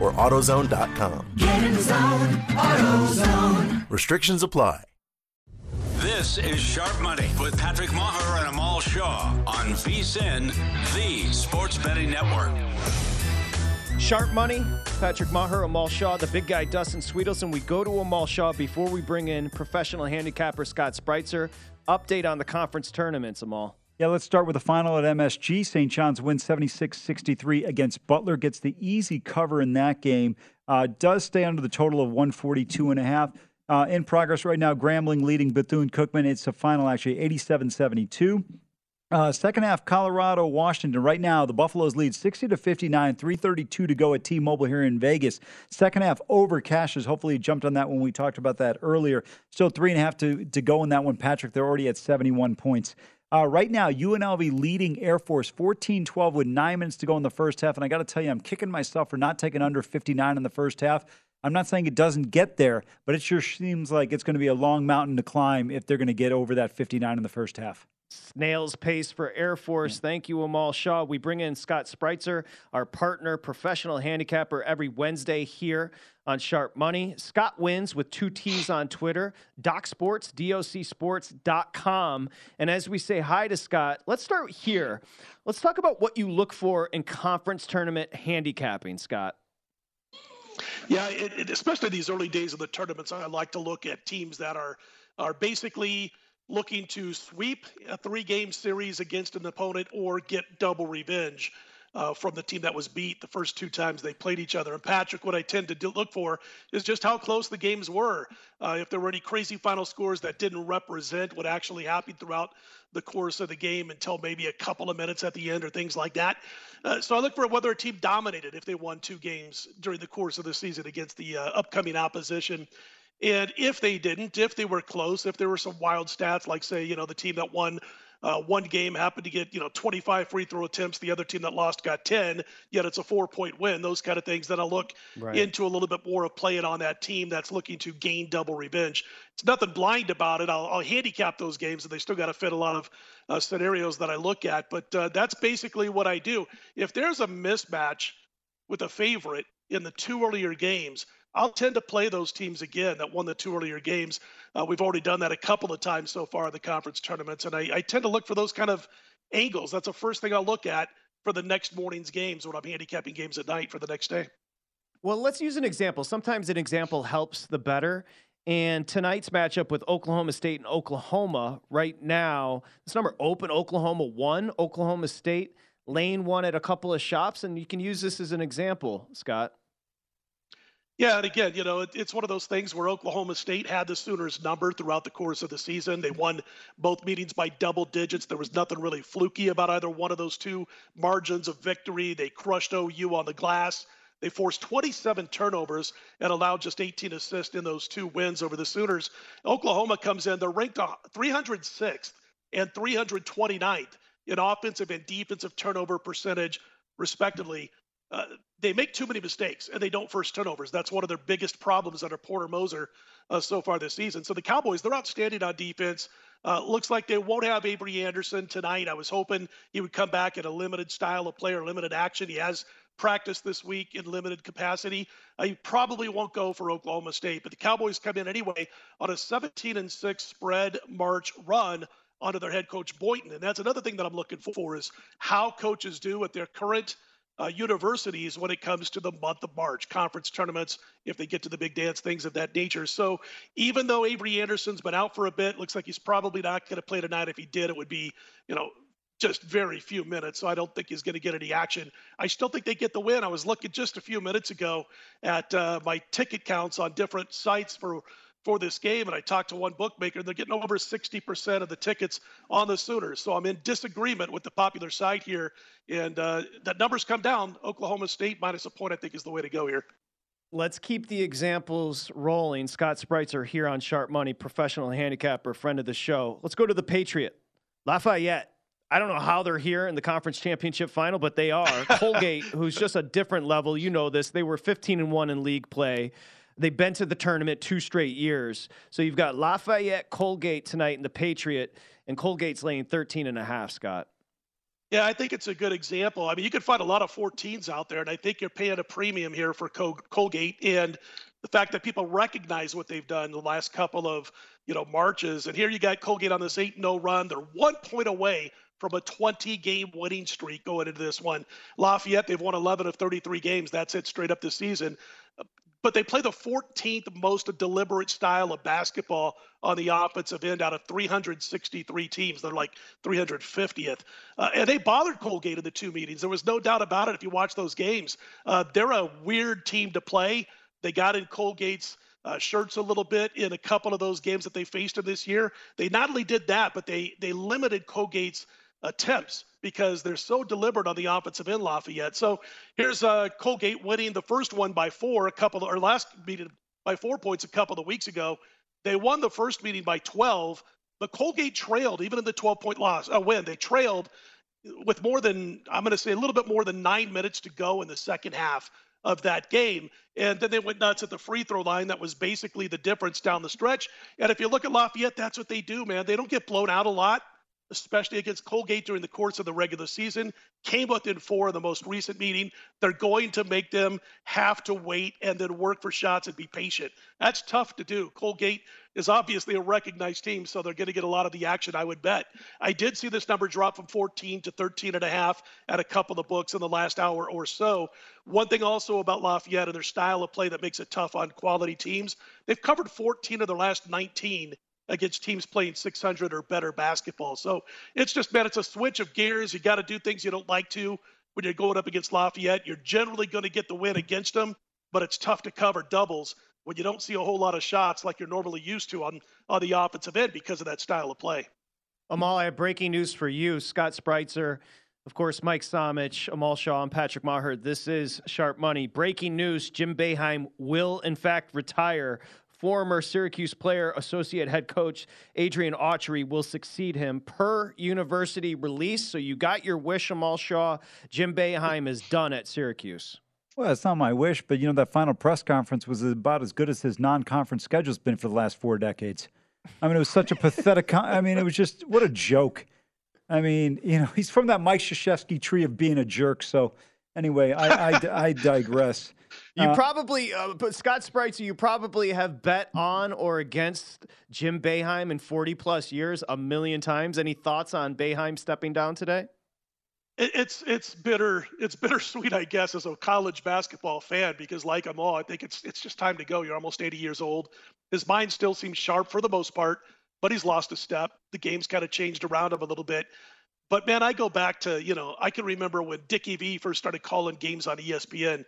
or AutoZone.com. Get in the zone, AutoZone. Restrictions apply. This is Sharp Money with Patrick Maher and Amal Shaw on VSIN, the Sports Betting Network. Sharp Money, Patrick Maher, Amal Shaw, the big guy Dustin Sweetelson. We go to Amal Shaw before we bring in professional handicapper Scott Spreitzer. Update on the conference tournaments, Amal. Yeah, let's start with the final at MSG. St. John's wins 76 63 against Butler, gets the easy cover in that game, uh, does stay under the total of 142 and a half. Uh, in progress right now, Grambling leading Bethune Cookman. It's a final actually 87 72. Uh, second half, Colorado, Washington. Right now, the Buffaloes lead 60 to 59, 332 to go at T Mobile here in Vegas. Second half over cashes. Hopefully, you jumped on that when we talked about that earlier. Still three and a half to, to go in that one, Patrick. They're already at 71 points. Uh, right now, UNLV leading Air Force 14 12 with nine minutes to go in the first half. And I got to tell you, I'm kicking myself for not taking under 59 in the first half. I'm not saying it doesn't get there, but it sure seems like it's going to be a long mountain to climb if they're going to get over that 59 in the first half. Snail's pace for Air Force. Thank you, Amal Shaw. We bring in Scott Spreitzer, our partner, professional handicapper, every Wednesday here on Sharp Money. Scott wins with two T's on Twitter, Doc Sports, docsports.com. And as we say hi to Scott, let's start here. Let's talk about what you look for in conference tournament handicapping, Scott. Yeah, it, it, especially these early days of the tournaments, I like to look at teams that are are basically looking to sweep a three-game series against an opponent or get double revenge uh, from the team that was beat the first two times they played each other. And Patrick, what I tend to do, look for is just how close the games were. Uh, if there were any crazy final scores that didn't represent what actually happened throughout the course of the game until maybe a couple of minutes at the end or things like that. Uh, so I look for whether a team dominated if they won two games during the course of the season against the uh, upcoming opposition. And if they didn't, if they were close, if there were some wild stats, like say, you know, the team that won uh, one game happened to get, you know, 25 free throw attempts, the other team that lost got 10, yet it's a four point win, those kind of things, then I look right. into a little bit more of playing on that team that's looking to gain double revenge. It's nothing blind about it. I'll, I'll handicap those games, and they still got to fit a lot of uh, scenarios that I look at. But uh, that's basically what I do. If there's a mismatch with a favorite in the two earlier games, I'll tend to play those teams again that won the two earlier games. Uh, we've already done that a couple of times so far in the conference tournaments, and I, I, tend to look for those kind of angles. That's the first thing I'll look at for the next morning's games when I'm handicapping games at night for the next day. Well, let's use an example. Sometimes an example helps the better. And tonight's matchup with Oklahoma State and Oklahoma, right now, this number open Oklahoma one, Oklahoma State lane one at a couple of shops, and you can use this as an example, Scott. Yeah, and again, you know, it, it's one of those things where Oklahoma State had the Sooners number throughout the course of the season. They won both meetings by double digits. There was nothing really fluky about either one of those two margins of victory. They crushed OU on the glass. They forced 27 turnovers and allowed just 18 assists in those two wins over the Sooners. Oklahoma comes in, they're ranked 306th and 329th in offensive and defensive turnover percentage, respectively. Uh, they make too many mistakes and they don't force turnovers. That's one of their biggest problems under Porter Moser uh, so far this season. So the Cowboys, they're outstanding on defense. Uh, looks like they won't have Avery Anderson tonight. I was hoping he would come back in a limited style of play or limited action. He has practiced this week in limited capacity. Uh, he probably won't go for Oklahoma State, but the Cowboys come in anyway on a 17 and 6 spread March run under their head coach Boynton. And that's another thing that I'm looking for is how coaches do at their current – uh, universities when it comes to the month of March, conference tournaments, if they get to the big dance, things of that nature. So even though Avery Anderson's been out for a bit, looks like he's probably not going to play tonight. If he did, it would be, you know, just very few minutes. So I don't think he's going to get any action. I still think they get the win. I was looking just a few minutes ago at uh, my ticket counts on different sites for for this game. And I talked to one bookmaker, they're getting over 60% of the tickets on the Sooners. So I'm in disagreement with the popular side here. And uh, that numbers come down. Oklahoma State minus a point, I think, is the way to go here. Let's keep the examples rolling. Scott Spreitzer here on Sharp Money, professional handicapper, friend of the show. Let's go to the Patriot. Lafayette. I don't know how they're here in the conference championship final, but they are. Colgate, who's just a different level. You know this. They were 15 and 1 in league play. They've been to the tournament two straight years. So you've got Lafayette, Colgate tonight, and the Patriot, and Colgate's laying 13 and a half, Scott. Yeah, I think it's a good example. I mean, you can find a lot of 14s out there, and I think you're paying a premium here for Col- Colgate and the fact that people recognize what they've done the last couple of you know marches. And here you got Colgate on this 8-0 run. They're one point away from a 20 game winning streak going into this one. Lafayette, they've won 11 of 33 games. That's it straight up this season but they play the 14th most deliberate style of basketball on the offensive end out of 363 teams. They're like 350th. Uh, and they bothered Colgate in the two meetings. There was no doubt about it if you watch those games. Uh, they're a weird team to play. They got in Colgate's uh, shirts a little bit in a couple of those games that they faced him this year. They not only did that, but they they limited Colgate's attempts because they're so deliberate on the offensive end, Lafayette. So here's uh, Colgate winning the first one by four, a couple of, or last meeting by four points a couple of weeks ago. They won the first meeting by 12, but Colgate trailed even in the 12 point loss, uh, win. They trailed with more than, I'm going to say a little bit more than nine minutes to go in the second half of that game. And then they went nuts at the free throw line. That was basically the difference down the stretch. And if you look at Lafayette, that's what they do, man. They don't get blown out a lot especially against Colgate during the course of the regular season, came within four in the most recent meeting. They're going to make them have to wait and then work for shots and be patient. That's tough to do. Colgate is obviously a recognized team, so they're going to get a lot of the action, I would bet. I did see this number drop from 14 to 13 and a half at a couple of books in the last hour or so. One thing also about Lafayette and their style of play that makes it tough on quality teams, they've covered 14 of their last 19 against teams playing 600 or better basketball. So it's just, man, it's a switch of gears. You got to do things you don't like to when you're going up against Lafayette. You're generally going to get the win against them, but it's tough to cover doubles when you don't see a whole lot of shots like you're normally used to on, on the offensive end because of that style of play. Amal, I have breaking news for you. Scott Spreitzer, of course, Mike Somich, Amal Shaw, and Patrick Maher. This is Sharp Money. Breaking news Jim Boeheim will, in fact, retire former Syracuse player, associate head coach Adrian Autry will succeed him per university release. So you got your wish, Amal Shaw. Jim Boeheim is done at Syracuse. Well, it's not my wish, but you know that final press conference was about as good as his non-conference schedule's been for the last four decades. I mean, it was such a pathetic. Con- I mean, it was just what a joke. I mean, you know, he's from that Mike Krzyzewski tree of being a jerk. So, anyway, I, I, I digress. You uh, probably, uh, but Scott Spreitzer, you probably have bet on or against Jim Boeheim in 40 plus years a million times. Any thoughts on Boeheim stepping down today? It's it's bitter. It's bittersweet, I guess, as a college basketball fan, because like I'm all, I think it's it's just time to go. You're almost 80 years old. His mind still seems sharp for the most part, but he's lost a step. The game's kind of changed around him a little bit. But man, I go back to, you know, I can remember when Dickie V first started calling games on ESPN,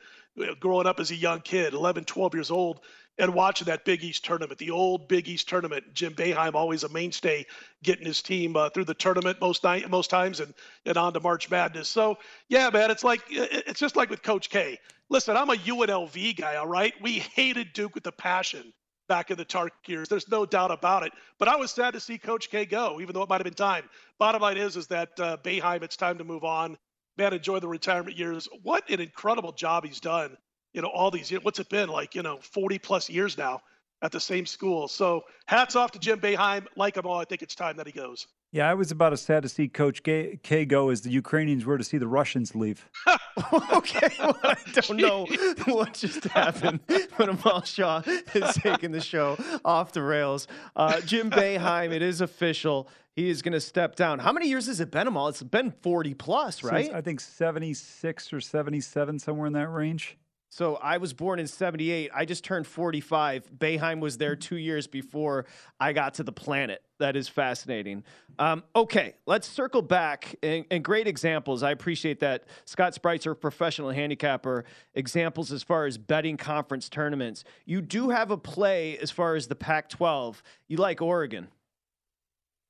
growing up as a young kid, 11, 12 years old, and watching that Big East tournament, the old Big East tournament. Jim Boeheim always a mainstay, getting his team uh, through the tournament most night, most times, and and on to March Madness. So yeah, man, it's like it's just like with Coach K. Listen, I'm a UNLV guy, all right. We hated Duke with a passion back in the Tark years. There's no doubt about it. But I was sad to see Coach K go, even though it might have been time. Bottom line is, is that uh, Boeheim, it's time to move on. Man, enjoy the retirement years. What an incredible job he's done you know, all these years. What's it been like, you know, 40 plus years now at the same school. So hats off to Jim Boeheim. Like him all, I think it's time that he goes. Yeah, I was about as sad to see Coach K, K go as the Ukrainians were to see the Russians leave. okay, well, I don't know what just happened, but Amal Shaw is taking the show off the rails. Uh, Jim Boeheim, it is official. He is going to step down. How many years has it been, Amal? It's been 40 plus, right? Since, I think 76 or 77, somewhere in that range. So I was born in 78. I just turned 45. Boeheim was there two years before I got to the planet. That is fascinating. Um, okay, let's circle back. And, and, great examples. I appreciate that. Scott Spreitzer, professional handicapper, examples as far as betting conference tournaments. You do have a play as far as the Pac 12. You like Oregon.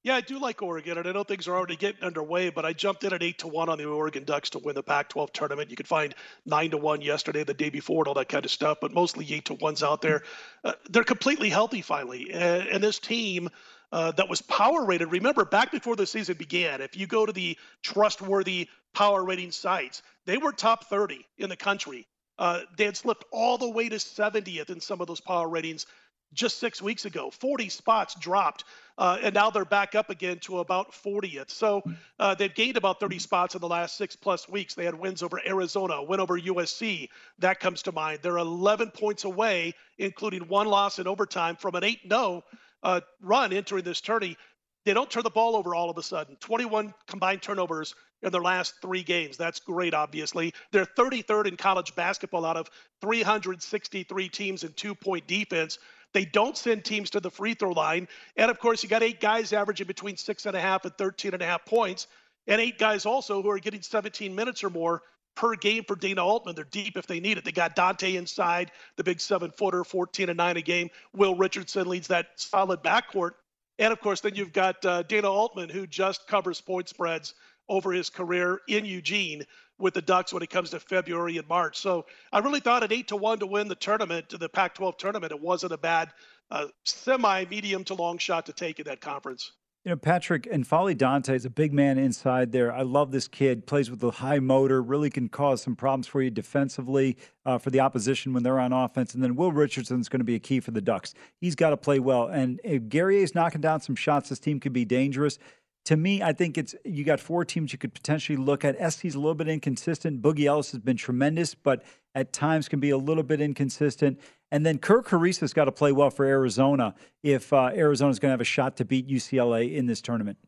Yeah, I do like Oregon, and I know things are already getting underway, but I jumped in at eight to one on the Oregon Ducks to win the Pac-12 tournament. You could find nine to one yesterday, the day before, and all that kind of stuff, but mostly eight to ones out there. Uh, they're completely healthy finally, and, and this team. Uh, that was power rated. Remember, back before the season began, if you go to the trustworthy power rating sites, they were top 30 in the country. Uh, they had slipped all the way to 70th in some of those power ratings just six weeks ago. 40 spots dropped, uh, and now they're back up again to about 40th. So uh, they've gained about 30 spots in the last six plus weeks. They had wins over Arizona, win over USC. That comes to mind. They're 11 points away, including one loss in overtime, from an 8 0 uh, run entering this tourney. They don't turn the ball over all of a sudden. 21 combined turnovers in their last three games. That's great, obviously. They're 33rd in college basketball out of 363 teams in two point defense. They don't send teams to the free throw line. And of course, you got eight guys averaging between six and a half and 13 and a half points, and eight guys also who are getting 17 minutes or more per game for Dana Altman. They're deep if they need it. They got Dante inside, the big seven footer, 14 and 9 a game. Will Richardson leads that solid backcourt. And of course, then you've got uh, Dana Altman, who just covers point spreads over his career in Eugene with the Ducks when it comes to February and March. So I really thought at eight to one to win the tournament, the Pac-12 tournament, it wasn't a bad uh, semi-medium to long shot to take in that conference. You know, Patrick N'Faly Dante is a big man inside there. I love this kid. Plays with a high motor. Really can cause some problems for you defensively uh, for the opposition when they're on offense. And then Will Richardson is going to be a key for the Ducks. He's got to play well. And if Guerrier is knocking down some shots, this team could be dangerous to me, I think it's you got four teams you could potentially look at. SC's a little bit inconsistent. Boogie Ellis has been tremendous, but at times can be a little bit inconsistent. And then Kerr Kriisa's got to play well for Arizona if uh, Arizona's going to have a shot to beat UCLA in this tournament.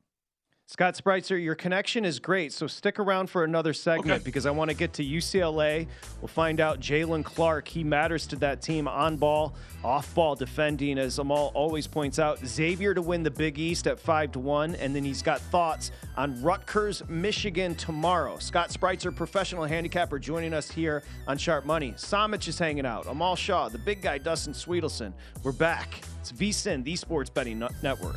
Scott Spreitzer, your connection is great, so stick around for another segment okay. because I want to get to UCLA. We'll find out Jaylen Clark. He matters to that team on ball, off ball defending, as Amal always points out. Xavier to win the Big East at 5 to 1, and then he's got thoughts on Rutgers, Michigan tomorrow. Scott Spreitzer, professional handicapper, joining us here on Sharp Money. Samich is hanging out. Amal Shaw, the big guy, Dustin Sweetelson. We're back. It's VSIN, the Sports Betting Network.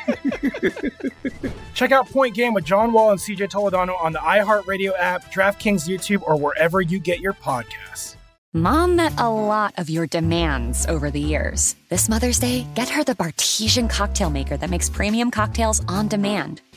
Check out Point Game with John Wall and CJ Toledano on the iHeartRadio app, DraftKings YouTube, or wherever you get your podcasts. Mom met a lot of your demands over the years. This Mother's Day, get her the Bartesian cocktail maker that makes premium cocktails on demand.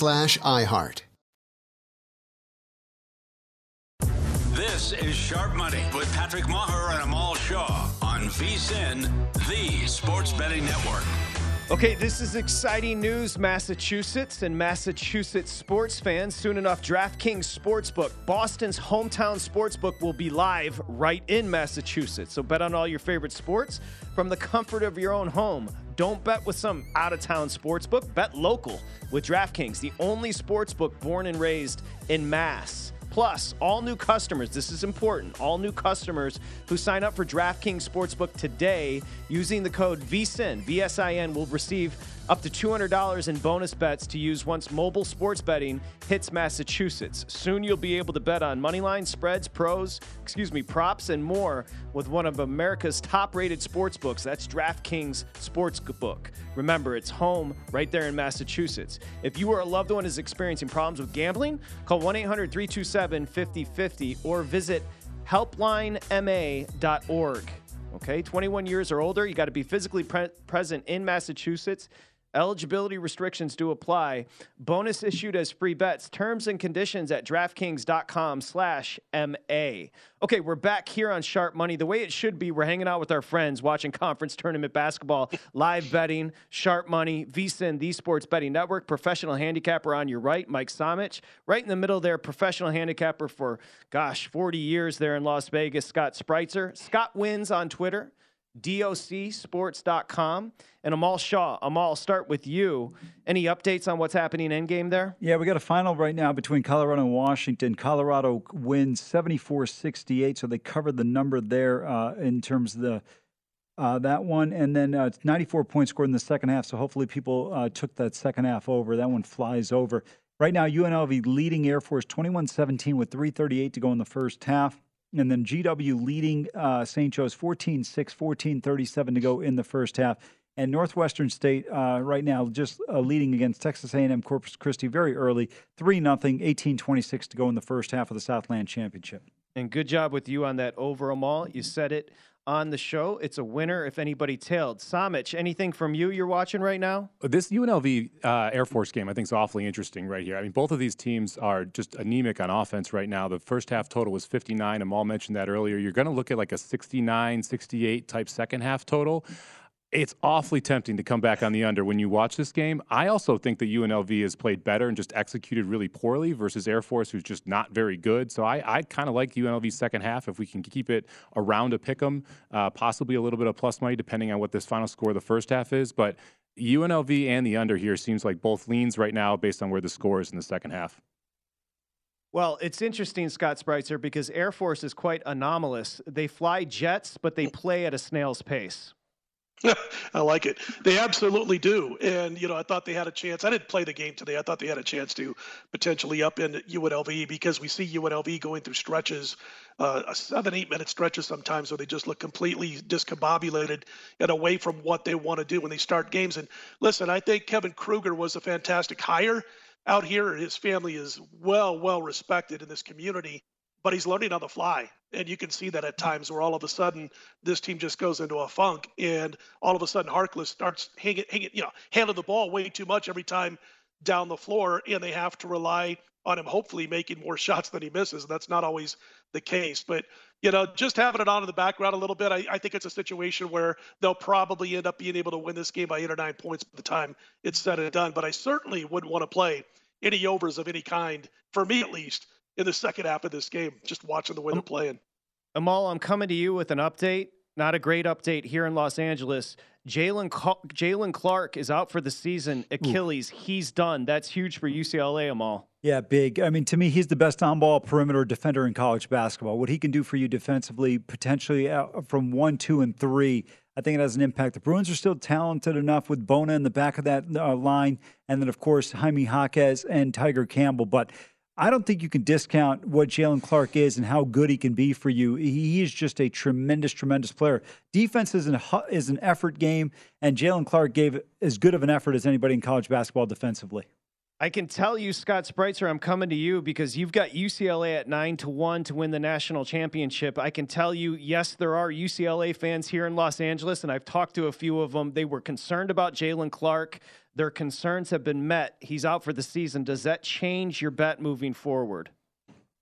slash iHeart. This is Sharp Money with Patrick Maher and Amal Shaw on VSIN, the sports betting network. Okay, this is exciting news, Massachusetts and Massachusetts sports fans. Soon enough, DraftKings Sportsbook, Boston's hometown sportsbook, will be live right in Massachusetts. So bet on all your favorite sports from the comfort of your own home. Don't bet with some out of town sportsbook, bet local with DraftKings, the only sportsbook born and raised in Mass. Plus, all new customers, this is important, all new customers who sign up for DraftKings Sportsbook today using the code VSIN, VSIN, will receive up to $200 in bonus bets to use once mobile sports betting hits Massachusetts. Soon you'll be able to bet on money line, spreads, pros, excuse me, props, and more with one of America's top rated sports books. That's DraftKings Sportsbook. Remember, it's home right there in Massachusetts. If you or a loved one is experiencing problems with gambling, call 1 800 327 5050 or visit helplinema.org. Okay, 21 years or older, you got to be physically pre- present in Massachusetts. Eligibility restrictions do apply. Bonus issued as free bets. Terms and conditions at DraftKings.com slash MA. Okay, we're back here on Sharp Money. The way it should be, we're hanging out with our friends, watching conference tournament basketball, live betting, Sharp Money, VSIN, the Sports Betting Network, professional handicapper on your right, Mike Samich. Right in the middle there, professional handicapper for, gosh, 40 years there in Las Vegas, Scott Spreitzer. Scott wins on Twitter docsports.com. And Amal Shaw, Amal, start with you. Any updates on what's happening in game there? Yeah, we got a final right now between Colorado and Washington. Colorado wins 74 68, so they covered the number there uh, in terms of the. Uh, that one, and then uh, 94 points scored in the second half. So hopefully people uh, took that second half over. That one flies over. Right now, UNLV leading Air Force 21 17 with 338 to go in the first half. And then GW leading uh, St. Joe's 14 6, 14 37 to go in the first half. And Northwestern State uh, right now just uh, leading against Texas A&M Corpus Christi very early, 3 0, 18 26 to go in the first half of the Southland Championship. And good job with you on that over Amal. You said it on the show. It's a winner if anybody tailed. Samich, anything from you you're watching right now? This UNLV uh, Air Force game, I think, is awfully interesting right here. I mean, both of these teams are just anemic on offense right now. The first half total was 59. Amal mentioned that earlier. You're going to look at like a 69, 68 type second half total it's awfully tempting to come back on the under when you watch this game. I also think that UNLV has played better and just executed really poorly versus Air Force, who's just not very good. So I, I kind of like UNLV's second half if we can keep it around a pick 'em, uh, possibly a little bit of plus money depending on what this final score of the first half is. But UNLV and the under here seems like both leans right now based on where the score is in the second half. Well, it's interesting, Scott Spreitzer, because Air Force is quite anomalous. They fly jets, but they play at a snail's pace. I like it. They absolutely do. And, you know, I thought they had a chance. I didn't play the game today. I thought they had a chance to potentially up in UNLV because we see UNLV going through stretches, uh, seven, eight minute stretches sometimes where they just look completely discombobulated and away from what they want to do when they start games. And listen, I think Kevin Kruger was a fantastic hire out here. His family is well, well respected in this community but he's learning on the fly. And you can see that at times where all of a sudden this team just goes into a funk and all of a sudden Harkless starts hanging, hanging, you know, handling the ball way too much every time down the floor and they have to rely on him hopefully making more shots than he misses. And That's not always the case. But, you know, just having it on in the background a little bit, I, I think it's a situation where they'll probably end up being able to win this game by eight or nine points by the time it's said and done. But I certainly wouldn't want to play any overs of any kind, for me at least, in the second half of this game, just watching the way they're playing. Amal, I'm coming to you with an update. Not a great update here in Los Angeles. Jaylen Jaylen Clark is out for the season. Achilles, Ooh. he's done. That's huge for UCLA, Amal. Yeah, big. I mean, to me, he's the best on-ball perimeter defender in college basketball. What he can do for you defensively, potentially from one, two, and three, I think it has an impact. The Bruins are still talented enough with Bona in the back of that uh, line, and then of course Jaime Jaquez and Tiger Campbell. But I don't think you can discount what Jaylen Clark is and how good he can be for you. He is just a tremendous, tremendous player. Defense is an is an effort game, and Jaylen Clark gave as good of an effort as anybody in college basketball defensively. I can tell you, Scott Spreitzer, I'm coming to you because you've got UCLA at nine to one to win the national championship. I can tell you, yes, there are UCLA fans here in Los Angeles, and I've talked to a few of them. They were concerned about Jaylen Clark. Their concerns have been met. He's out for the season. Does that change your bet moving forward?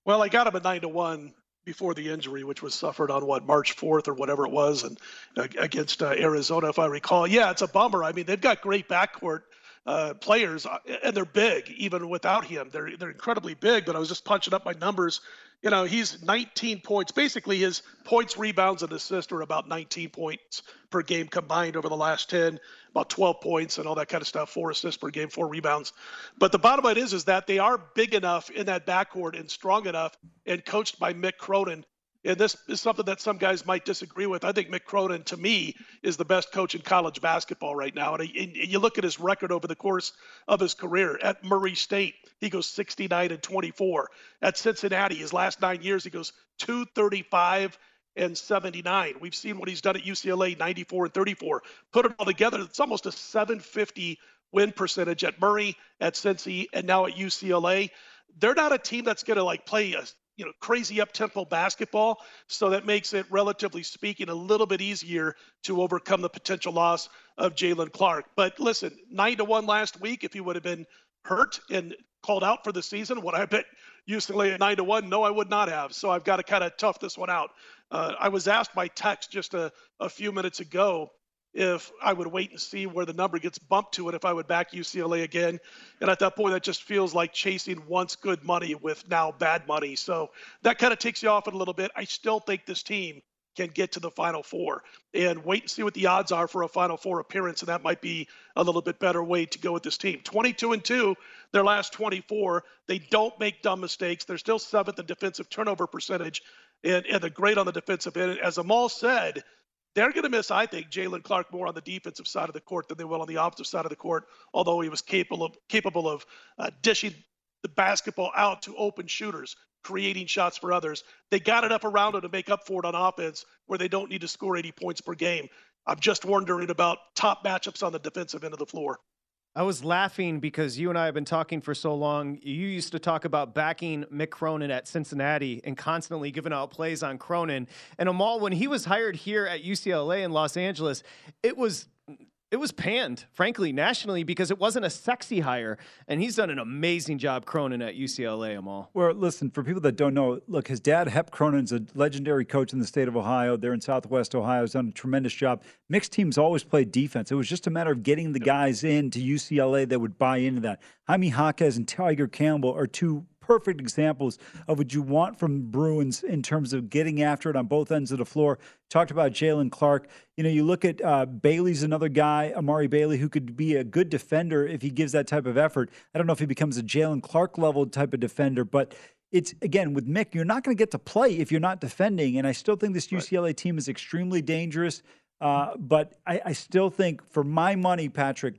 Well, I got him at nine to one before the injury, which was suffered on what March 4th or whatever it was, and uh, against uh, Arizona, if I recall. Yeah, it's a bummer. I mean, they've got great backcourt uh, players, uh, and they're big even without him. They're they're incredibly big. But I was just punching up my numbers. You know, he's 19 points. Basically, his points, rebounds, and assists are about 19 points per game combined over the last 10 about 12 points and all that kind of stuff, four assists per game, four rebounds. But the bottom line is, is that they are big enough in that backcourt and strong enough and coached by Mick Cronin. And this is something that some guys might disagree with. I think Mick Cronin, to me, is the best coach in college basketball right now. And, and you look at his record over the course of his career at Murray State, he goes 69 and 24. At Cincinnati, his last nine years, he goes 235 and 79. We've seen what he's done at UCLA, 94 and 34. Put it all together, it's almost a 750 win percentage at Murray, at Cincy, and now at UCLA. They're not a team that's going to like play a you know crazy up tempo basketball, so that makes it relatively speaking a little bit easier to overcome the potential loss of Jaylen Clark. But listen, nine to one last week. If he would have been hurt and called out for the season, what I bet UCLA at nine to one? No, I would not have. So I've got to kind of tough this one out. Uh, I was asked by text just a, a few minutes ago if I would wait and see where the number gets bumped to and if I would back UCLA again. And at that point, that just feels like chasing once good money with now bad money. So that kind of takes you off it a little bit. I still think this team can get to the Final Four and wait and see what the odds are for a Final Four appearance. And that might be a little bit better way to go with this team. 22 and 2, their last 24. They don't make dumb mistakes. They're still seventh in defensive turnover percentage and, and they're great on the defensive end. As Amal said, they're going to miss, I think, Jaylen Clark more on the defensive side of the court than they will on the offensive side of the court, although he was capable of, capable of uh, dishing the basketball out to open shooters, creating shots for others. They got enough around him to make up for it on offense where they don't need to score 80 points per game. I'm just wondering about top matchups on the defensive end of the floor. I was laughing because you and I have been talking for so long. You used to talk about backing Mick Cronin at Cincinnati and constantly giving out plays on Cronin. And Amal, when he was hired here at UCLA in Los Angeles, it was it was panned, frankly, nationally because it wasn't a sexy hire. And he's done an amazing job, Cronin, at UCLA, Amal. Well, listen, for people that don't know, look, his dad, Hep Cronin's a legendary coach in the state of Ohio. They're in Southwest Ohio. He's done a tremendous job. Mixed teams always play defense. It was just a matter of getting the guys in to UCLA that would buy into that. Jaime Jaquez and Tiger Campbell are two perfect examples of what you want from Bruins in terms of getting after it on both ends of the floor. Talked about Jaylen Clark. You know, you look at uh, Bailey's another guy, Amari Bailey, who could be a good defender if he gives that type of effort. I don't know if he becomes a Jaylen Clark level type of defender, but it's again with Mick, you're not going to get to play if you're not defending. And I still think this UCLA right. team is extremely dangerous. Uh, but I, I, still think, for my money, Patrick,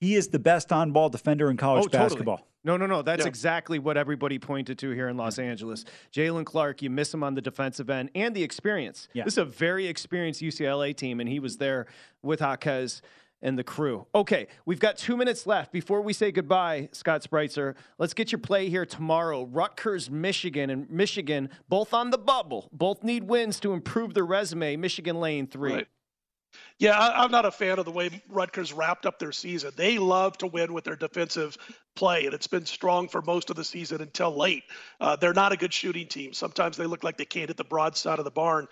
he is the best on ball defender in college oh, totally. Basketball. No, no, no. That's yeah. exactly what everybody pointed to here in Los Angeles. Jaylen Clark, you miss him on the defensive end and the experience. Yeah. This is a very experienced UCLA team, and he was there with Jaquez and the crew. Okay, we've got two minutes left before we say goodbye, Scott Spreitzer. Let's get your play here tomorrow. Rutgers, Michigan, and Michigan both on the bubble. Both need wins to improve their resume. Michigan lane three. Right. Yeah, I, am not a fan of the way Rutgers wrapped up their season. They love to win with their defensive play, and it's been strong for most of the season until late. Uh, they're not a good shooting team. Sometimes they look like they can't hit the broad side of the barn.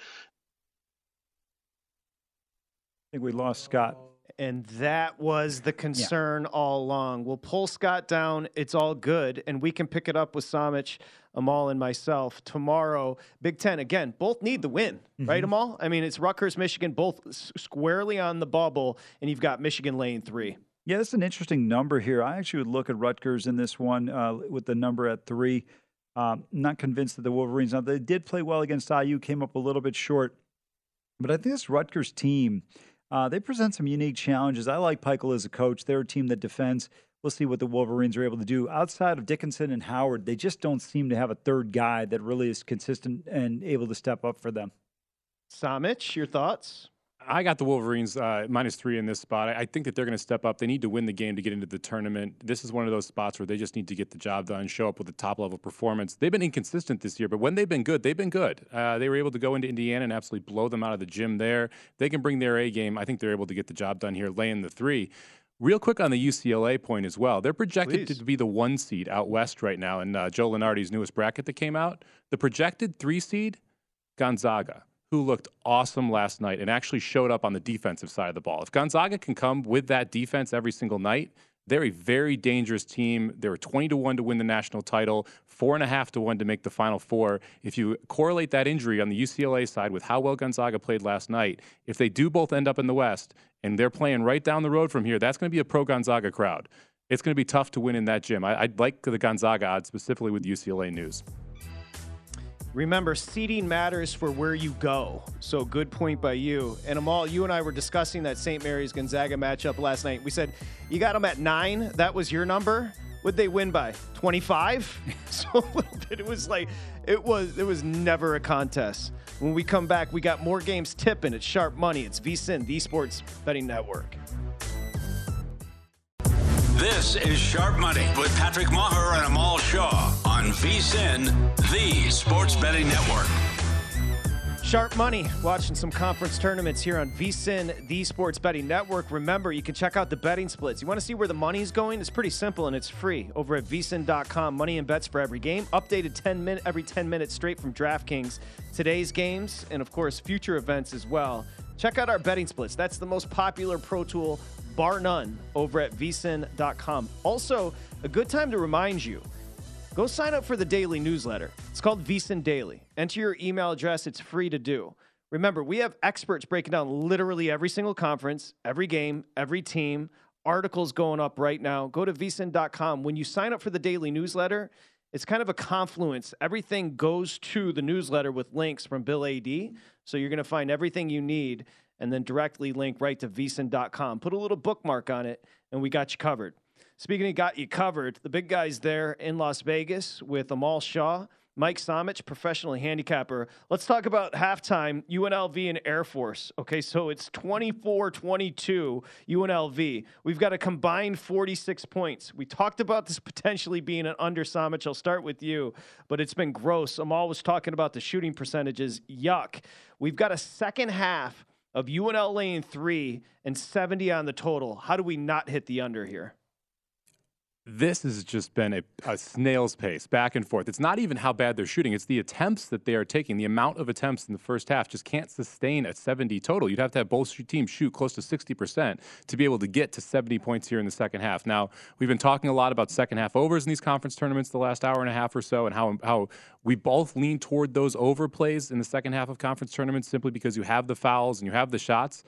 I think we lost Scott. And that was the concern yeah. all along. We'll pull Scott down. It's all good. And we can pick it up with Samich, Amal, and myself tomorrow. Big Ten, again, both need the win, mm-hmm. right, Amal? I mean, it's Rutgers, Michigan, both squarely on the bubble, and you've got Michigan lane three. Yeah, that's an interesting number here. I actually would look at Rutgers in this one uh, with the number at three. Um, not convinced that the Wolverines, now they did play well against IU, came up a little bit short. But I think this Rutgers team, uh, they present some unique challenges. I like Pikiell as a coach. They're a team that defends. We'll see what the Wolverines are able to do. Outside of Dickinson and Howard, they just don't seem to have a third guy that really is consistent and able to step up for them. Samich, your thoughts? I got the Wolverines uh, minus three in this spot. I think that they're going to step up. They need to win the game to get into the tournament. This is one of those spots where they just need to get the job done, show up with a top level performance. They've been inconsistent this year, but when they've been good, they've been good. Uh, they were able to go into Indiana and absolutely blow them out of the gym there. They can bring their A game. I think they're able to get the job done here, laying the three. Real quick on the UCLA point as well. They're projected Please. to be the one seed out west right now in uh, Joe Lunardi's newest bracket that came out. The projected three seed, Gonzaga who looked awesome last night and actually showed up on the defensive side of the ball. If Gonzaga can come with that defense every single night, they're a very dangerous team. They were 20 to 1 to win the national title, four and a half to 1 to make the final four. If you correlate that injury on the UCLA side with how well Gonzaga played last night, if they do both end up in the West and they're playing right down the road from here, that's going to be a pro Gonzaga crowd. It's going to be tough to win in that gym. I, would like the Gonzaga odds specifically with UCLA news. Remember, seating matters for where you go. So, good point by you. And Amal, you and I were discussing that St. Mary's Gonzaga matchup last night. We said you got them at nine. That was your number. Would they win by 25? so. It was like it was. It was never a contest. When we come back, we got more games tipping. It's sharp money. It's VSIN, the Sports Betting Network. This is Sharp Money with Patrick Maher and Amal Shaw on VSIN, the Sports Betting Network. Sharp Money, watching some conference tournaments here on VSIN, the Sports Betting Network. Remember, you can check out the betting splits. You want to see where the money's going? It's pretty simple and it's free over at VSIN.com. Money and bets for every game, updated 10 minute every 10 minutes straight from DraftKings. Today's games and of course future events as well. Check out our betting splits. That's the most popular pro tool bar none, over at vsin.com. Also, a good time to remind you go sign up for the daily newsletter. It's called vsin Daily. Enter your email address, it's free to do. Remember, we have experts breaking down literally every single conference, every game, every team, articles going up right now. Go to vsin.com. When you sign up for the daily newsletter, it's kind of a confluence. Everything goes to the newsletter with links from Bill Adee. So you're going to find everything you need and then directly link right to vsin.com. Put a little bookmark on it, and we got you covered. Speaking of got you covered, the big guys there in Las Vegas with Amal Shaw, Mike Somich, professional handicapper. Let's talk about halftime UNLV and Air Force. Okay, so it's 24 22 UNLV. We've got a combined 46 points. We talked about this potentially being an under Somich. I'll start with you, but it's been gross. I'm always talking about the shooting percentages. Yuck. We've got a second half of UNL lane three and 70 on the total. How do we not hit the under here? This has just been a, a, snail's pace back and forth. It's not even how bad they're shooting, it's the attempts that they are taking. The amount of attempts in the first half just can't sustain a 70 total. You'd have to have both teams shoot close to 60% to be able to get to 70 points here in the second half. Now, we've been talking a lot about second half overs in these conference tournaments the last hour and a half or so, and how, how we both lean toward those overplays in the second half of conference tournaments simply because you have the fouls and you have the shots.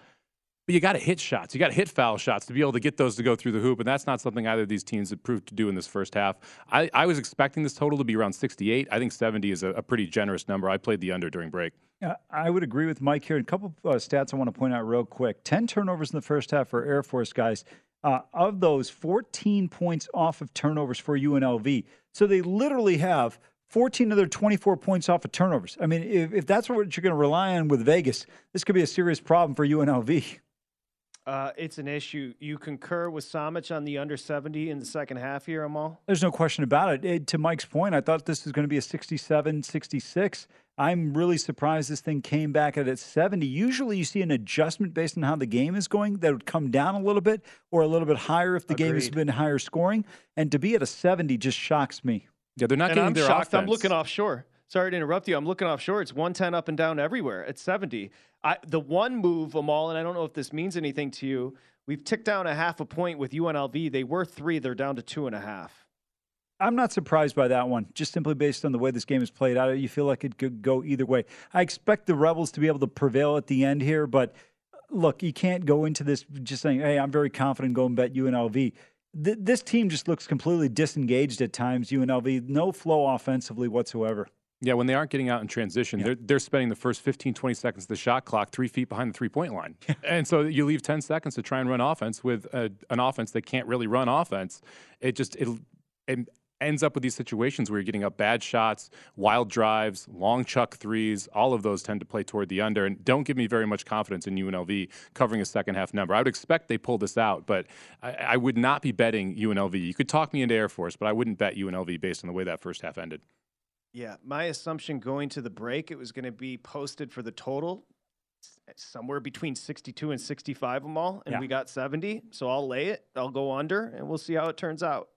But you got to hit shots. You got to hit foul shots to be able to get those to go through the hoop. And that's not something either of these teams have proved to do in this first half. I, I was expecting this total to be around 68. I think 70 is a, a pretty generous number. I played the under during break. Yeah, I would agree with Mike here. A couple of uh, stats I want to point out real quick 10 turnovers in the first half for Air Force guys. Uh, of those, 14 points off of turnovers for UNLV. So they literally have 14 of their 24 points off of turnovers. I mean, if, if that's what you're going to rely on with Vegas, this could be a serious problem for UNLV. Uh, it's an issue. You concur with Somich on the under 70 in the second half here, Amal? There's no question about it. it. To Mike's point, I thought this was going to be a 67, 66. I'm really surprised this thing came back at its 70. Usually you see an adjustment based on how the game is going that would come down a little bit or a little bit higher if the Agreed. game has been higher scoring. And to be at a 70 just shocks me. Yeah, they're not and getting I'm their shocked. offense. I'm looking offshore. Sorry to interrupt you. I'm looking offshore. It's 110 up and down everywhere. It's 70. I, the one move, Amal, and I don't know if this means anything to you, We've ticked down a half a point with UNLV. They were three, they're down to two and a half. I'm not surprised by that one, just simply based on the way this game is played out. You feel like it could go either way. I expect the Rebels to be able to prevail at the end here, but uh, look, you can't go into this just saying, hey, I'm very confident going bet UNLV. Th- this team just looks completely disengaged at times, UNLV. No flow offensively whatsoever. Yeah, when they aren't getting out in transition, yeah. they're, they're spending the first 15, 20 seconds of the shot clock three feet behind the three point line. and so you leave 10 seconds to try and run offense with a, an offense that can't really run offense. It just, it, it ends up with these situations where you're getting up bad shots, wild drives, long chuck threes. All of those tend to play toward the under and don't give me very much confidence in UNLV covering a second half number. I would expect they pull this out, but I, I would not be betting UNLV. You could talk me into Air Force, but I wouldn't bet UNLV based on the way that first half ended. Yeah, my assumption going to the break, it was going to be posted for the total somewhere between 62 and 65 of them all, and yeah. we got 70. So I'll lay it. I'll go under, and we'll see how it turns out.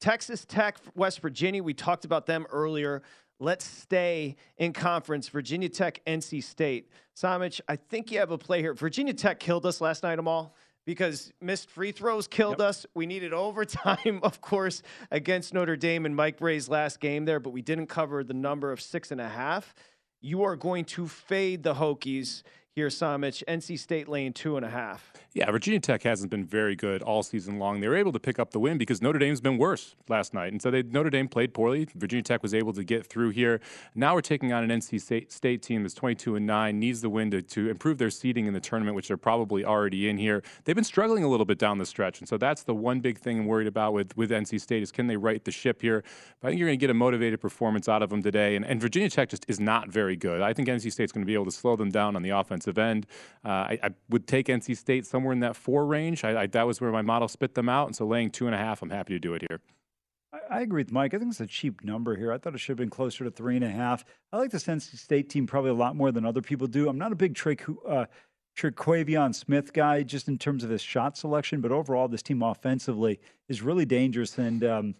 Texas Tech, West Virginia, we talked about them earlier. Let's stay in conference. Virginia Tech, NC State. Samich, I think you have a play here. Virginia Tech killed us last night, Amal because missed free throws killed yep. us. We needed overtime, of course, against Notre Dame and Mike Brey's last game there, but we didn't cover the number of six and a half. You are going to fade the Hokies here, Samich. NC State lane two and a half. Yeah, Virginia Tech hasn't been very good all season long. They were able to pick up the win because Notre Dame's been worse last night. And so they, Notre Dame played poorly. Virginia Tech was able to get through here. Now we're taking on an NC State, team that's 22 and 9, needs the win to, to improve their seeding in the tournament, which they're probably already in here. They've been struggling a little bit down the stretch. And so that's the one big thing I'm worried about with, with NC State is can they right the ship here? But I think you're going to get a motivated performance out of them today. And, and Virginia Tech just is not very good. I think NC State's going to be able to slow them down on the offensive end. Uh, I, I would take NC State somewhere in that four range. I, I, that was where my model spit them out. And so laying two and a half, I'm happy to do it here. I, agree with Mike. I think it's a cheap number here. I thought it should have been closer to three and a half. I like the NC State team probably a lot more than other people do. I'm not a big Trey, uh, Terquavion Smith guy just in terms of his shot selection, but overall, this team offensively is really dangerous. And um,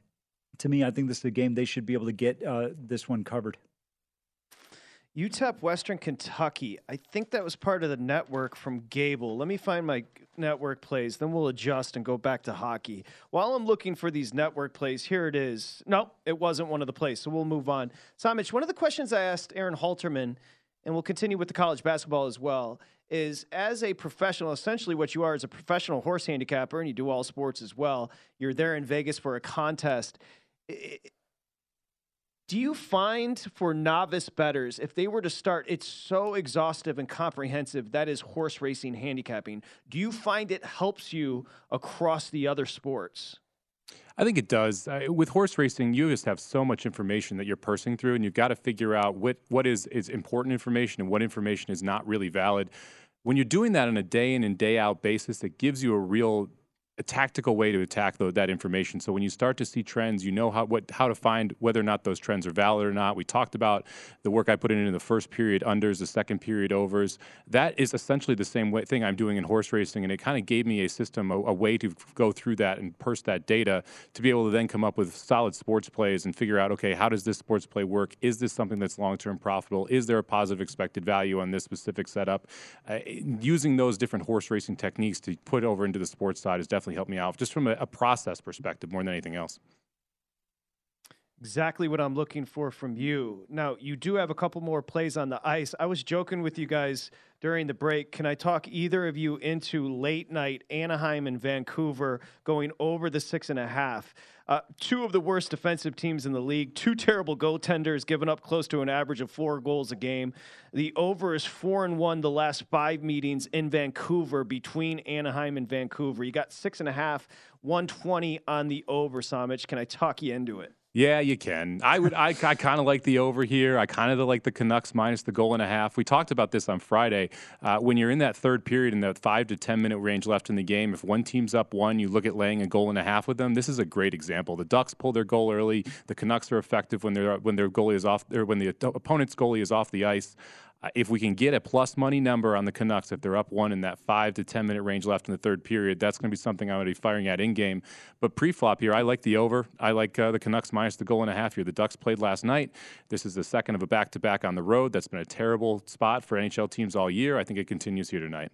to me, I think this is a game they should be able to get uh, this one covered. UTEP Western Kentucky. I think that was part of the network from Gable. Let me find my network plays, then we'll adjust and go back to hockey. While I'm looking for these network plays, here it is. No, it wasn't one of the plays, so we'll move on. Samich, one of the questions I asked Aaron Halterman, and we'll continue with the college basketball as well, is as a professional, essentially what you are is a professional horse handicapper, and you do all sports as well. You're there in Vegas for a contest. It, do you find for novice betters, if they were to start, it's so exhaustive and comprehensive, that is horse racing handicapping. Do you find it helps you across the other sports? I think it does. Uh, with horse racing, you just have so much information that you're pursing through, and you've got to figure out what what is is important information and what information is not really valid. When you're doing that on a day in and day out basis, it gives you a real a tactical way to attack the, that information. So when you start to see trends, you know how what how to find whether or not those trends are valid or not. We talked about the work I put in in the first period unders, the second period overs. That is essentially the same way, thing I'm doing in horse racing, and it kind of gave me a system, a, a, way to go through that and purse that data to be able to then come up with solid sports plays and figure out, okay, how does this sports play work? Is this something that's long term profitable? Is there a positive expected value on this specific setup? Uh, using those different horse racing techniques to put over into the sports side is definitely definitely helped me out just from a, a process perspective more than anything else. Exactly what I'm looking for from you. Now, you do have a couple more plays on the ice. I was joking with you guys during the break. Can I talk either of you into late night Anaheim and Vancouver going over the six and a half? Uh, two of the worst defensive teams in the league, two terrible goaltenders, giving up close to an average of four goals a game. The over is four and one the last five meetings in Vancouver between Anaheim and Vancouver. You got six and a half, 120 on the over, Samich. Can I talk you into it? Yeah, you can. I would. I, I kind of like the over here. I kind of like the Canucks minus the goal and a half. We talked about this on Friday. Uh, when you're in that third period in that five to ten minute range left in the game, if one team's up one, you look at laying a goal and a half with them. This is a great example. The Ducks pull their goal early. The Canucks are effective when their when their goalie is off or when the opponent's goalie is off the ice. Uh, if we can get a plus money number on the Canucks, if they're up one in that five to 10 minute range left in the third period, that's going to be something I'm going to be firing at in game. But pre flop here, I like the over. I like uh, the Canucks minus the goal and a half here. The Ducks played last night. This is the second of a back to back on the road. That's been a terrible spot for NHL teams all year. I think it continues here tonight.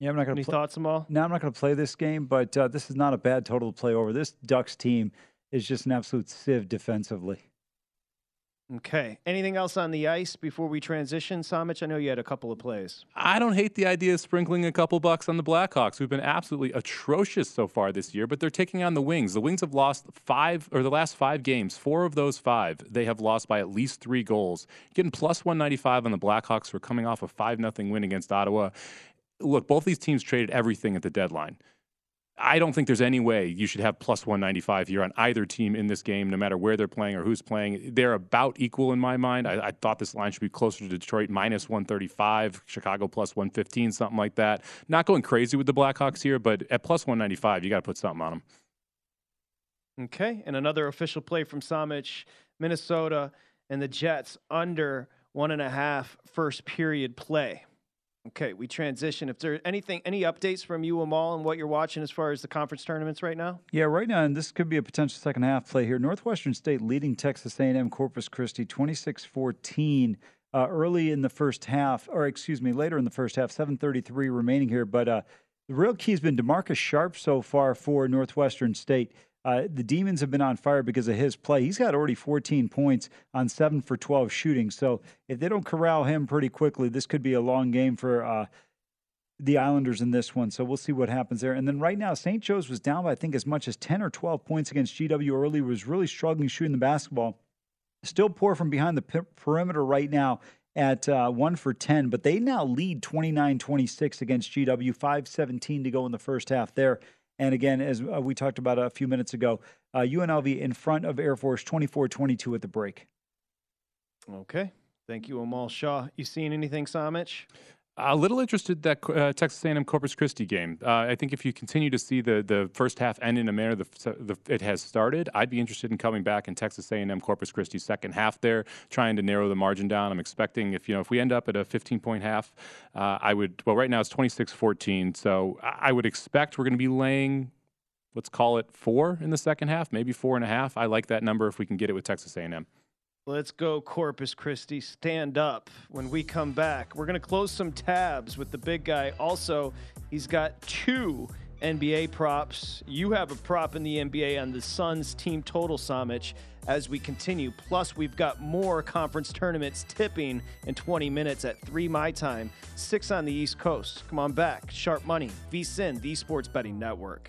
Yeah, I'm not going to. Any pl- thoughts, Amal? No, I'm not going to play this game, but uh, this is not a bad total to play over. This Ducks team is just an absolute sieve defensively. Okay. Anything else on the ice before we transition, Samich? I know you had a couple of plays. I don't hate the idea of sprinkling a couple bucks on the Blackhawks, who've been absolutely atrocious so far this year, but they're taking on the Wings. The Wings have lost five, or the last five games, four of those five, they have lost by at least three goals. Getting plus 195 on the Blackhawks for coming off a 5 0 win against Ottawa. Look, both these teams traded everything at the deadline. I don't think there's any way you should have plus 195 here on either team in this game, no matter where they're playing or who's playing. They're about equal in my mind. I, I, thought this line should be closer to Detroit minus 135, Chicago plus 115, something like that. Not going crazy with the Blackhawks here, but at plus 195, you got to put something on them. Okay, and another official play from Samich, Minnesota, and the Jets under one and a half first period play. Okay, we transition. If there anything, any updates from you, Amal, and what you're watching as far as the conference tournaments right now? Yeah, right now, and this could be a potential second half play here. Northwestern State leading Texas A&M Corpus Christi 26-14 uh, early in the first half, or excuse me, later in the first half. 7:33 remaining here, but uh, the real key has been Demarcus Sharp so far for Northwestern State. Uh, the Demons have been on fire because of his play. He's got already 14 points on 7 for 12 shooting. So if they don't corral him pretty quickly, this could be a long game for uh, the Islanders in this one. So we'll see what happens there. And then right now, St. Joe's was down by, I think, as much as 10 or 12 points against GW early, was really struggling shooting the basketball. Still poor from behind the perimeter right now at uh, 1 for 10, but they now lead 29 26 against GW, 5 17 to go in the first half there. And again, as uh, we talked about a few minutes ago, uh, UNLV in front of Air Force 24 22 at the break. Okay. Thank you, Amal Shah. You seeing anything, Samich? A little interested that uh, Texas A&M Corpus Christi game. Uh, I think if you continue to see the the first half end in a manner the, the, it has started, I'd be interested in coming back in Texas A&M Corpus Christi second half there, trying to narrow the margin down. I'm expecting if you know if we end up at a 15 point half, uh, I would. Well, right now it's 26-14, so I would expect we're going to be laying. Let's call it four in the second half, maybe four and a half. I like that number if we can get it with Texas A&M. Let's go, Corpus Christi. Stand up. When we come back, we're going to close some tabs with the big guy. Also, he's got two NBA props. You have a prop in the NBA on the Suns team total, Samich, as we continue. Plus, we've got more conference tournaments tipping in 20 minutes at 3 my time, 6 on the East Coast. Come on back. Sharp Money, VSIN, the Sports Betting Network.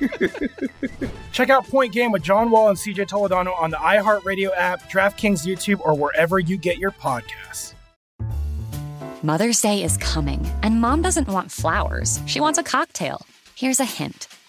Check out Point Game with John Wall and CJ Toledano on the iHeartRadio app, DraftKings YouTube, or wherever you get your podcasts. Mother's Day is coming, and mom doesn't want flowers. She wants a cocktail. Here's a hint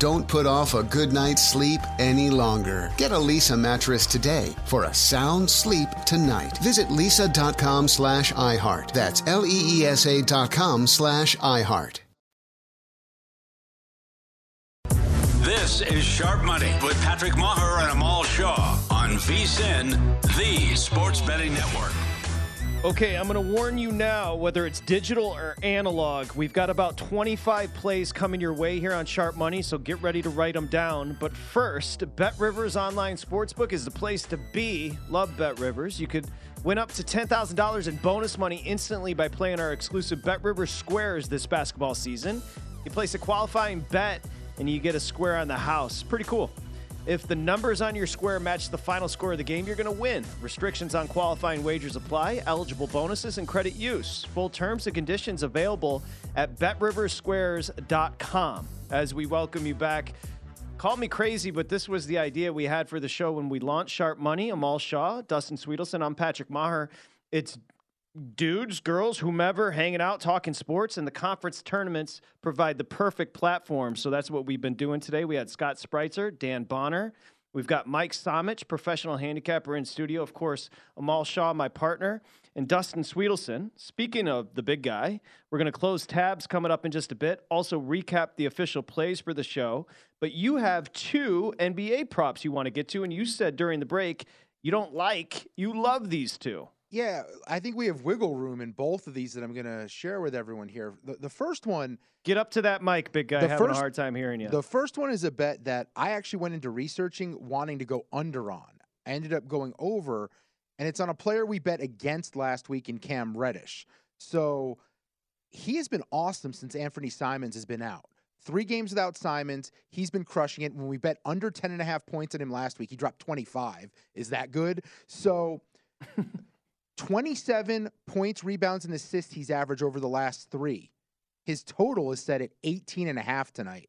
Don't put off a good night's sleep any longer. Get a Leesa mattress today for a sound sleep tonight. Visit leesa.com slash iHeart. That's L-E-E-S-A dot com slash iHeart. This is Sharp Money with Patrick Maher and Amal Shah on VSIN, the Sports Betting Network. Okay, I'm going to warn you now, whether it's digital or analog, we've got about 25 plays coming your way here on Sharp Money, so get ready to write them down. But first, Bet Rivers Online Sportsbook is the place to be. Love Bet Rivers. You could win up to $10,000 in bonus money instantly by playing our exclusive Bet Rivers Squares this basketball season. You place a qualifying bet and you get a square on the house. Pretty cool. If the numbers on your square match the final score of the game, you're going to win. Restrictions on qualifying wagers apply, eligible bonuses, and credit use. Full terms and conditions available at betriversquares.com. As we welcome you back, call me crazy, but this was the idea we had for the show when we launched Sharp Money. Amal Shah, Dustin Swedelson, I'm Patrick Maher. It's dudes, girls, whomever hanging out talking sports, and the conference tournaments provide the perfect platform. So that's what we've been doing today. We had Scott Spreitzer, Dan Bonner. We've got Mike Somich, professional handicapper in studio. Of course, Amal Shah, my partner, and Dustin Swedelson. Speaking of the big guy, we're going to close tabs coming up in just a bit. Also, recap the official plays for the show. But you have two NBA props you want to get to, and you said during the break you don't like, you love these two. Yeah, I think we have wiggle room in both of these that I'm going to share with everyone here. The, the first one. Get up to that mic, big guy. Having first- a hard time hearing you. The first one is a bet that I actually went into researching wanting to go under on. I ended up going over, and it's on a player we bet against last week in Cam Reddish. So he has been awesome since Anthony Simons has been out. Three games without Simons. He's been crushing it. When we bet under 10 and a half points on him last week, he dropped 25. Is that good? So 27 points, rebounds, and assists he's averaged over the last three. His total is set at 18 and a half tonight.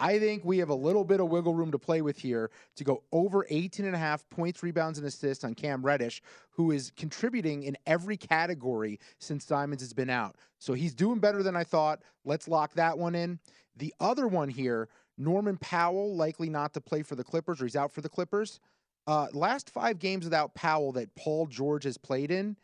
I think we have a little bit of wiggle room to play with here to go over 18 and a half points, rebounds, and assists on Cam Reddish, who is contributing in every category since Simons has been out. So he's doing better than I thought. Let's lock that one in. The other one here, Norman Powell, likely not to play for the Clippers, or he's out for the Clippers. Uh, last five games without Powell that Paul George has played in,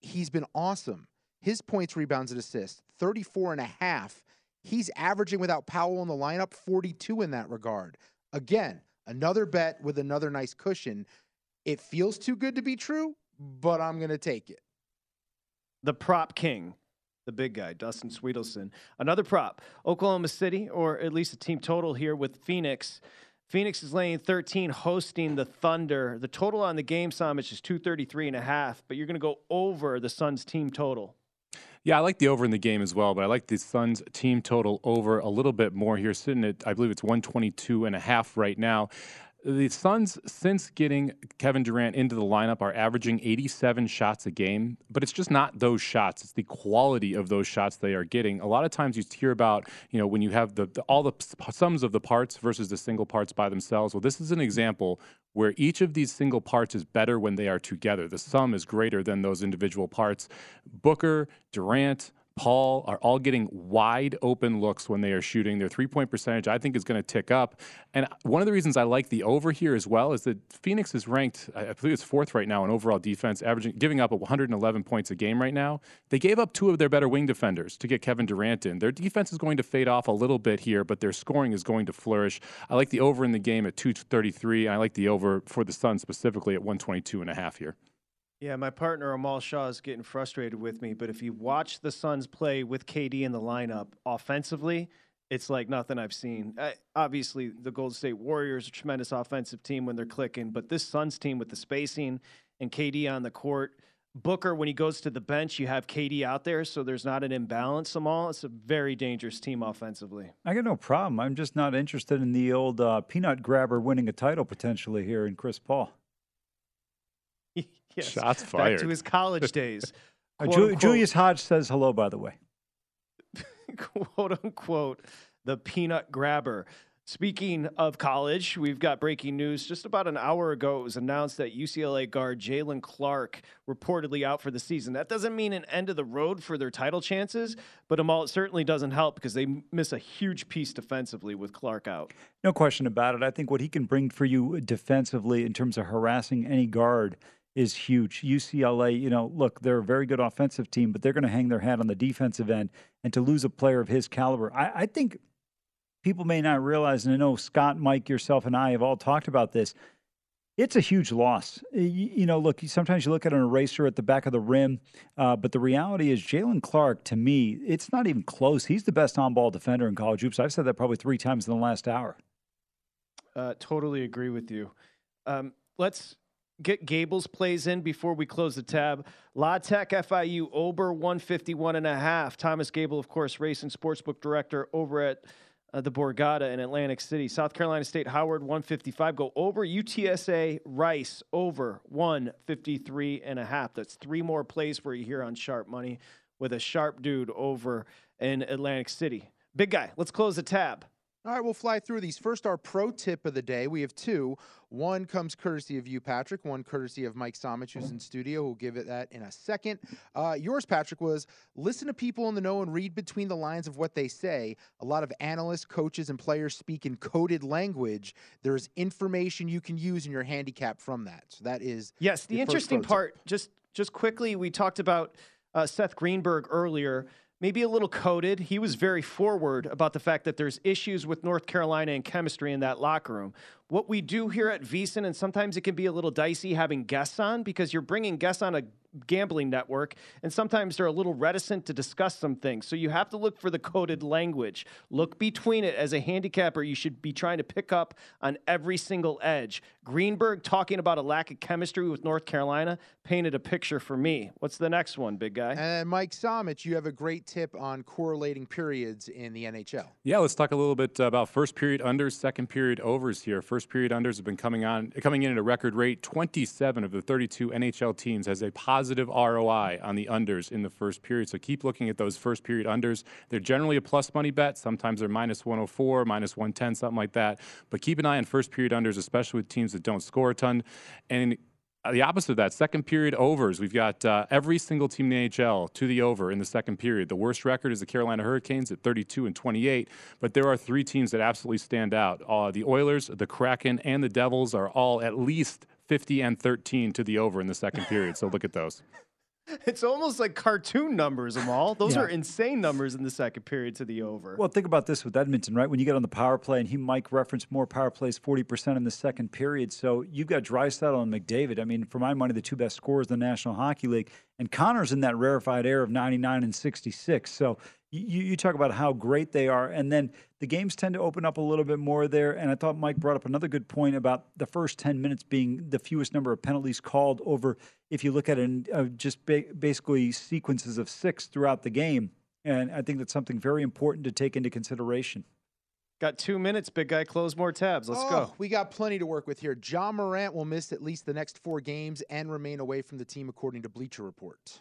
he's been awesome. His points, rebounds, and assists, 34 and a half. He's averaging without Powell in the lineup, 42 in that regard. Again, another bet with another nice cushion. It feels too good to be true, but I'm going to take it. the prop king, the big guy, Dustin Swedelson. Another prop, Oklahoma City, or at least a team total here with Phoenix. Phoenix is laying 13, hosting the Thunder. The total on the game, Samich, is 233 and a half, but you're going to go over the Suns team total. Yeah, I like the over in the game as well, but I like the Suns team total over a little bit more here, sitting at, I believe it's 122 and a half right now. The Suns, since getting Kevin Durant into the lineup, are averaging 87 shots a game, but it's just not those shots. It's the quality of those shots they are getting. A lot of times you hear about, you know, when you have the, the all the sums of the parts versus the single parts by themselves. Well, this is an example where each of these single parts is better when they are together. The sum is greater than those individual parts. Booker, Durant, Paul are all getting wide open looks when they are shooting. Their three point percentage, I think, is going to tick up. And one of the reasons I like the over here as well is that Phoenix is ranked, I believe it's fourth right now in overall defense, averaging giving up 111 points a game right now. They gave up two of their better wing defenders to get Kevin Durant in. Their defense is going to fade off a little bit here, but their scoring is going to flourish. I like the over in the game at 233. And I like the over for the Suns specifically at 122 and a half here. Yeah, my partner Amal Shah is getting frustrated with me, but if you watch the Suns play with KD in the lineup offensively, it's like nothing I've seen. Uh, obviously, the Golden State Warriors are a tremendous offensive team when they're clicking, but this Suns team with the spacing and KD on the court, Booker when he goes to the bench, you have KD out there, so there's not an imbalance. Amal, it's a very dangerous team offensively. I got no problem. I'm just not interested in the old uh, peanut grabber winning a title potentially here in Chris Paul. Yes, Shots Back fired. to his college days. Uh, Ju- unquote, Julius Hodge says hello, by the way. quote unquote, the peanut grabber. Speaking of college, we've got breaking news. Just about an hour ago, it was announced that UCLA guard Jaylen Clark reportedly out for the season. That doesn't mean an end of the road for their title chances, but Amal, it certainly doesn't help because they miss a huge piece defensively with Clark out. No question about it. I think what he can bring for you defensively in terms of harassing any guard is huge. UCLA, you know, look, they're a very good offensive team, but they're going to hang their hat on the defensive end. And to lose a player of his caliber, I, I think people may not realize, and I know Scott, Mike, yourself, and I have all talked about this. It's a huge loss. You, you know, look, sometimes you look at an eraser at the back of the rim, uh, but the reality is Jaylen Clark, to me, it's not even close. He's the best on ball defender in college hoops. I've said that probably three times in the last hour. Uh, totally agree with you. Um, let's get Gable's plays in before we close the tab. La Tech FIU Ober 151 and a half. Thomas Gable, of course, race and sportsbook director over at uh, the Borgata in Atlantic City. South Carolina State Howard 155. Go over UTSA Rice over 153 and a half. That's three more plays for you here on Sharp Money with a sharp dude over in Atlantic City. Big guy, let's close the tab. All right, we'll fly through these. First, our pro tip of the day. We have two. One comes courtesy of you, Patrick. One courtesy of Mike Somich, who's in studio. We'll give it that in a second. Uh, yours, Patrick, was listen to people in the know and read between the lines of what they say. A lot of analysts, coaches, and players speak in coded language. There's information you can use in your handicap from that. So that is Yes, the interesting pro tip. part, just just quickly, we talked about uh, Seth Greenberg earlier maybe a little coded. He was very forward about the fact that there's issues with North Carolina and chemistry in that locker room. What we do here at VSiN, and sometimes it can be a little dicey having guests on because you're bringing guests on a gambling network, and sometimes they're a little reticent to discuss some things. So you have to look for the coded language. Look between it. As a handicapper, you should be trying to pick up on every single edge. Greenberg talking about a lack of chemistry with North Carolina painted a picture for me. What's the next one, big guy? And Mike Somich, you have a great tip on correlating periods in the NHL. Yeah, let's talk a little bit about first period unders, second period overs here. First period unders have been coming on coming in at a record rate. 27 of the 32 NHL teams has a positive ROI on the unders in the first period. So keep looking at those first period unders. They're generally a plus money bet. Sometimes they're minus 104, minus 110, something like that. But keep an eye on first period unders, especially with teams that don't score a ton. And the opposite of that, second period overs. We've got uh, every single team in the NHL to the over in the second period. The worst record is the Carolina Hurricanes at 32 and 28, but there are three teams that absolutely stand out. Uh, the Oilers, the Kraken, and the Devils are all at least 50 and 13 to the over in the second period. So look at those. It's almost like cartoon numbers, Amal. Those Yeah. are insane numbers in the second period to the over. Well, think about this with Edmonton, right? When you get on the power play, and he Mike referenced more power plays, forty percent in the second period. So you've got Draisaitl and McDavid. I mean, for my money, the two best scorers in the National Hockey League, and Connor's in that rarefied air of ninety nine and sixty six. So you, you talk about how great they are, and then the games tend to open up a little bit more there. And I thought Mike brought up another good point about the first ten minutes being the fewest number of penalties called over. If you look at it, uh, just ba- basically sequences of six throughout the game. And I think that's something very important to take into consideration. Got two minutes, big guy. Close more tabs. Let's Oh, go. We got plenty to work with here. John Morant will miss at least the next four games and remain away from the team, according to Bleacher Report.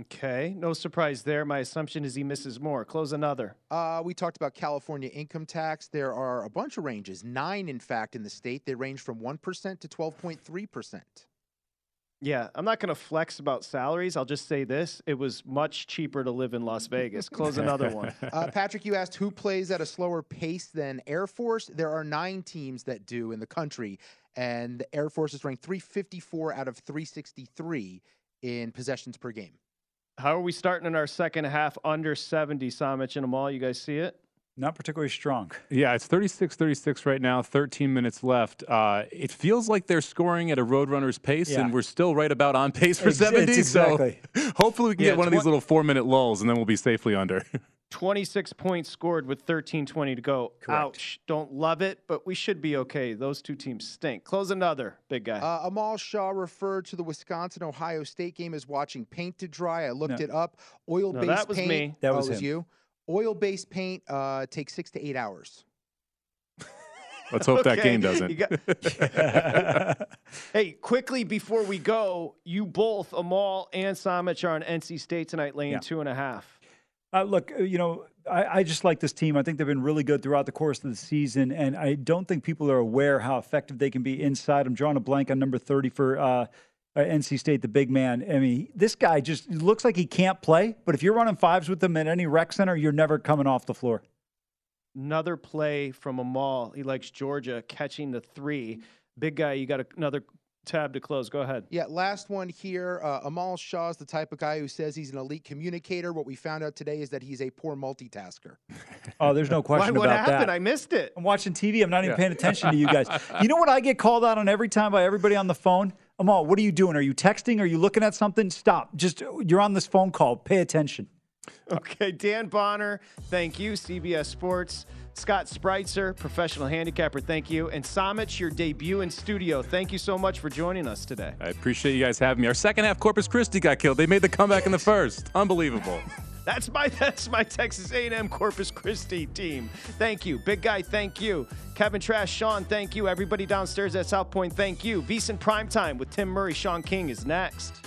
Okay, no surprise there. My assumption is he misses more. Close another. Uh, we talked about California income tax. There are a bunch of ranges, nine in fact, in the state. They range from 1% to 12.3%. Yeah, I'm not going to flex about salaries. I'll just say this: it was much cheaper to live in Las Vegas. Close another one. Uh, Patrick, you asked who plays at a slower pace than Air Force. There are nine teams that do in the country, and the Air Force is ranked 354 out of 363 in possessions per game. How are we starting in our second half? Under 70, Samich and Amal. You guys see it? Not particularly strong. Yeah, it's 36 36 right now, 13 minutes left. Uh, it feels like they're scoring at a Roadrunner's pace, Yeah. and we're still right about on pace for Ex- 70. it's exactly. So hopefully we can Yeah, get one of these little four minute lulls, and then we'll be safely under. 26 points scored with 13:20 to go. Ouch! Don't love it, but we should be okay. Those two teams stink. Close another, big guy. Uh, Amal Shah referred to the Wisconsin Ohio State game as watching paint to dry. I looked No. it up. Oil based No, that was paint. me. That oh, was it was you. Oil based paint uh, takes six to eight hours. Let's hope that game doesn't. got- hey, quickly before we go, you both, Amal and Samich, are on NC State tonight, laying Yeah. two and a half. Uh, look, uh, you know, I, I just like this team. I think they've been really good throughout the course of the season, and I don't think people are aware how effective they can be inside. I'm drawing a blank on number 30 for uh, uh, NC State, the big man. I mean, this guy just looks like he can't play, but if you're running fives with him at any rec center, you're never coming off the floor. Another play from Amal. He likes Georgia catching the three. Big guy, you got another tab to close. Go ahead. Yeah, last one here. Uh, Amal Shah is the type of guy who says he's an elite communicator. What we found out today is that he's a poor multitasker. Oh, there's no Why, question what about happened? that. I missed it. I'm watching TV. I'm not even Yeah. paying attention to you guys. You know what I get called out on every time by everybody on the phone? Amal, what are you doing? Are you texting? Are you looking at something? Stop. Just you're on this phone call. Pay attention. Okay, Dan Bonner, thank you. CBS Sports. Scott Spreitzer, professional handicapper, thank you. And Samich, your debut in studio. Thank you so much for joining us today. I appreciate you guys having me. Our second half, Corpus Christi got killed. They made the comeback in the first. Unbelievable. That's my that's my Texas A&M Corpus Christi team. Thank you, big guy. Thank you, Kevin Trash, Sean. Thank you, everybody downstairs at South Point. Thank you. VSiN Primetime with Tim Murray, Sean King is next.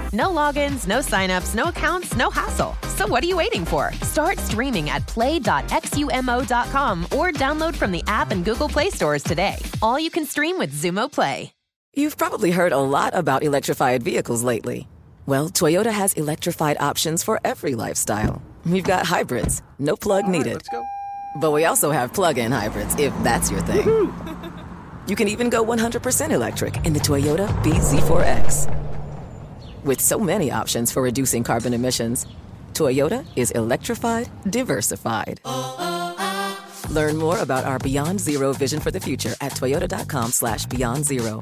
No logins, no signups, no accounts, no hassle. So what are you waiting for? Start streaming at play.xumo.com or download from the app and Google Play stores today. All you can stream with Xumo Play. You've probably heard a lot about electrified vehicles lately. Well, Toyota has electrified options for every lifestyle. We've got hybrids, no plug needed. But we also have plug-in hybrids, if that's your thing. You can even go 100% electric in the Toyota BZ4X. With so many options for reducing carbon emissions, Toyota is electrified, diversified. Learn more about our Beyond Zero vision for the future at toyota.com slash beyond zero.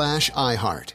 slash iHeart.